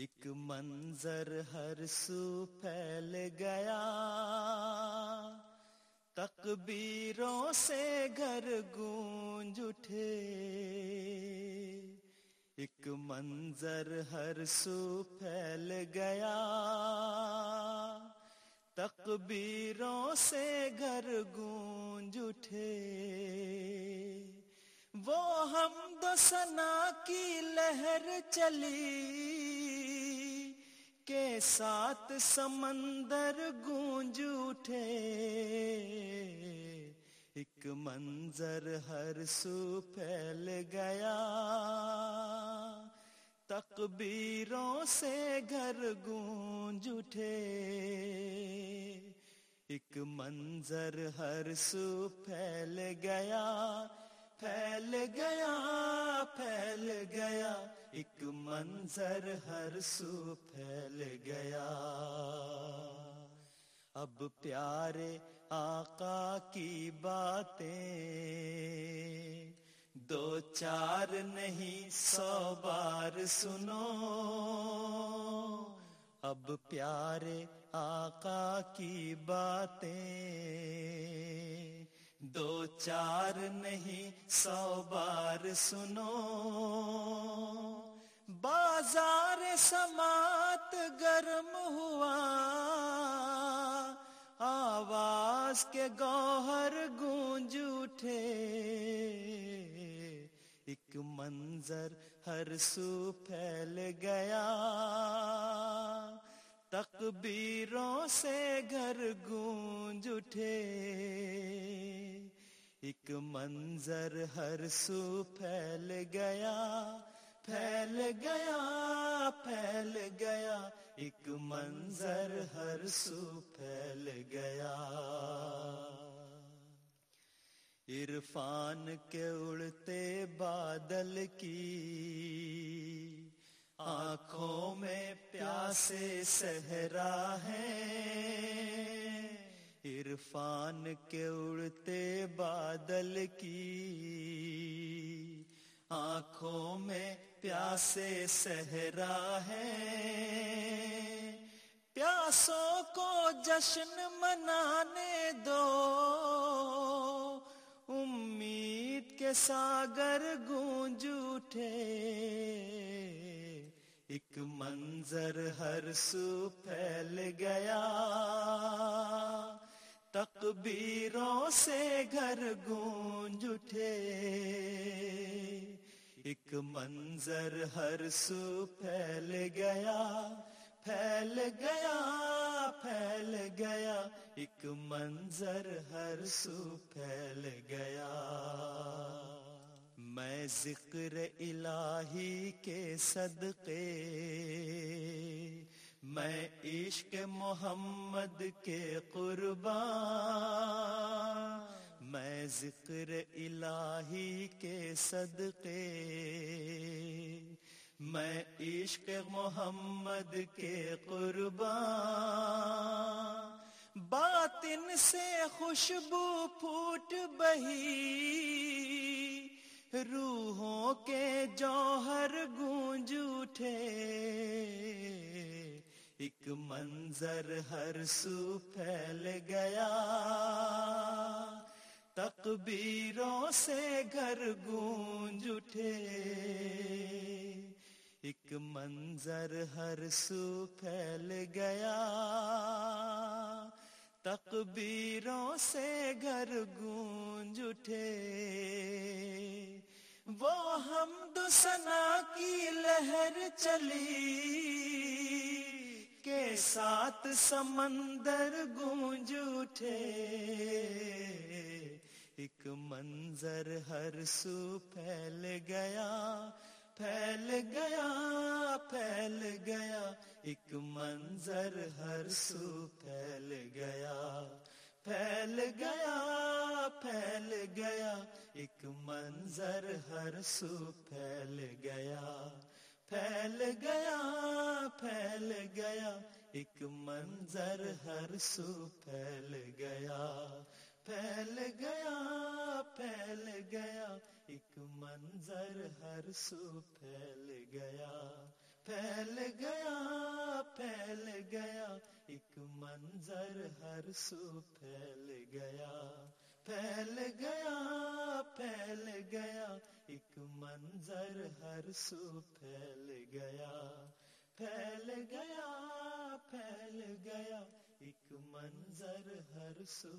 ایک منظر ہر سو پھیل گیا۔ تکبیروں سے گھر گونج اٹھے۔ ایک منظر ہر سو پھیل گیا۔ تکبیروں سے گھر گونج اٹھے۔ وہ ہم دسنا کی لہر چلی۔ ساتھ سمندر گونج اٹھے۔ ایک منظر ہر سو پھیل گیا۔ تکبیروں سے گھر گونج اٹھے۔ ایک منظر ہر سو پھیل گیا۔ پھیل گیا پھیل گیا، ایک منظر ہر سو پھیل گیا۔ اب پیارے آقا کی باتیں، دو چار نہیں، سو بار سنو۔ اب پیارے آقا کی باتیں دو چار نہیں، سو بار سنو۔ بازار سماعت گرم ہوا۔ آواز کے گوہر گونج اٹھے۔ ایک منظر ہر سو پھیل گیا۔ تکبیروں سے گھر گونج اٹھے۔ ایک منظر ہر سو پھیل گیا پھیل گیا پھیل گیا۔ ایک منظر ہر سو پھیل گیا۔ عرفان کے اڑتے بادل کی آنکھوں میں پیاسے صحرا ہے عرفان کے اڑتے بادل کی۔ آنکھوں میں پیاسے صحرا ہے پیاسوں کو جشن منانے دو۔ امید کے ساگر گونج اٹھے۔ ایک منظر ہر سو پھیل گیا۔ تکبیروں سے گھر گونج اٹھے۔ ایک منظر ہر سو پھیل گیا پھیل گیا پھیل گیا۔ ایک منظر ہر سو پھیل گیا۔ میں ذکر الہی کے صدقے میں عشق محمد کے قربان، میں ذکر الہی کے صدقے، میں عشق محمد کے قربان۔ باطن سے خوشبو پھوٹ بہی، روحوں کے جوہر گونج اٹھے۔ ایک منظر ہر سو پھیل گیا۔ تکبیروں سے گھر گونج اٹھے۔ ایک منظر ہر سو پھیل گیا۔ تکبیروں سے گھر گونج اٹھے۔ وہ ہم دسنا کی لہر چلی۔ کے ساتھ سمندر گونج اٹھے۔ ایک منظر ہر سو پھیل گیا پھیل گیا پھیل گیا۔ ایک منظر ہر سو پھیل گیا پھیل گیا پھیل گیا۔ ایک منظر ہر سو پھیل گیا۔ پھیل گیا پھیل گیا، ایک منظر ہر سو پھیل گیا پھیل گیا پھیل گیا، ایک منظر ہر سو پھیل گیا پھیل گیا پھیل گیا، ایک منظر ہر سو پھیل گیا پھیل گیا پھیل گیا، ایک منظر ہر سو پھیل گیا پھیل گیا پھیل گیا، ایک منظر ہر سو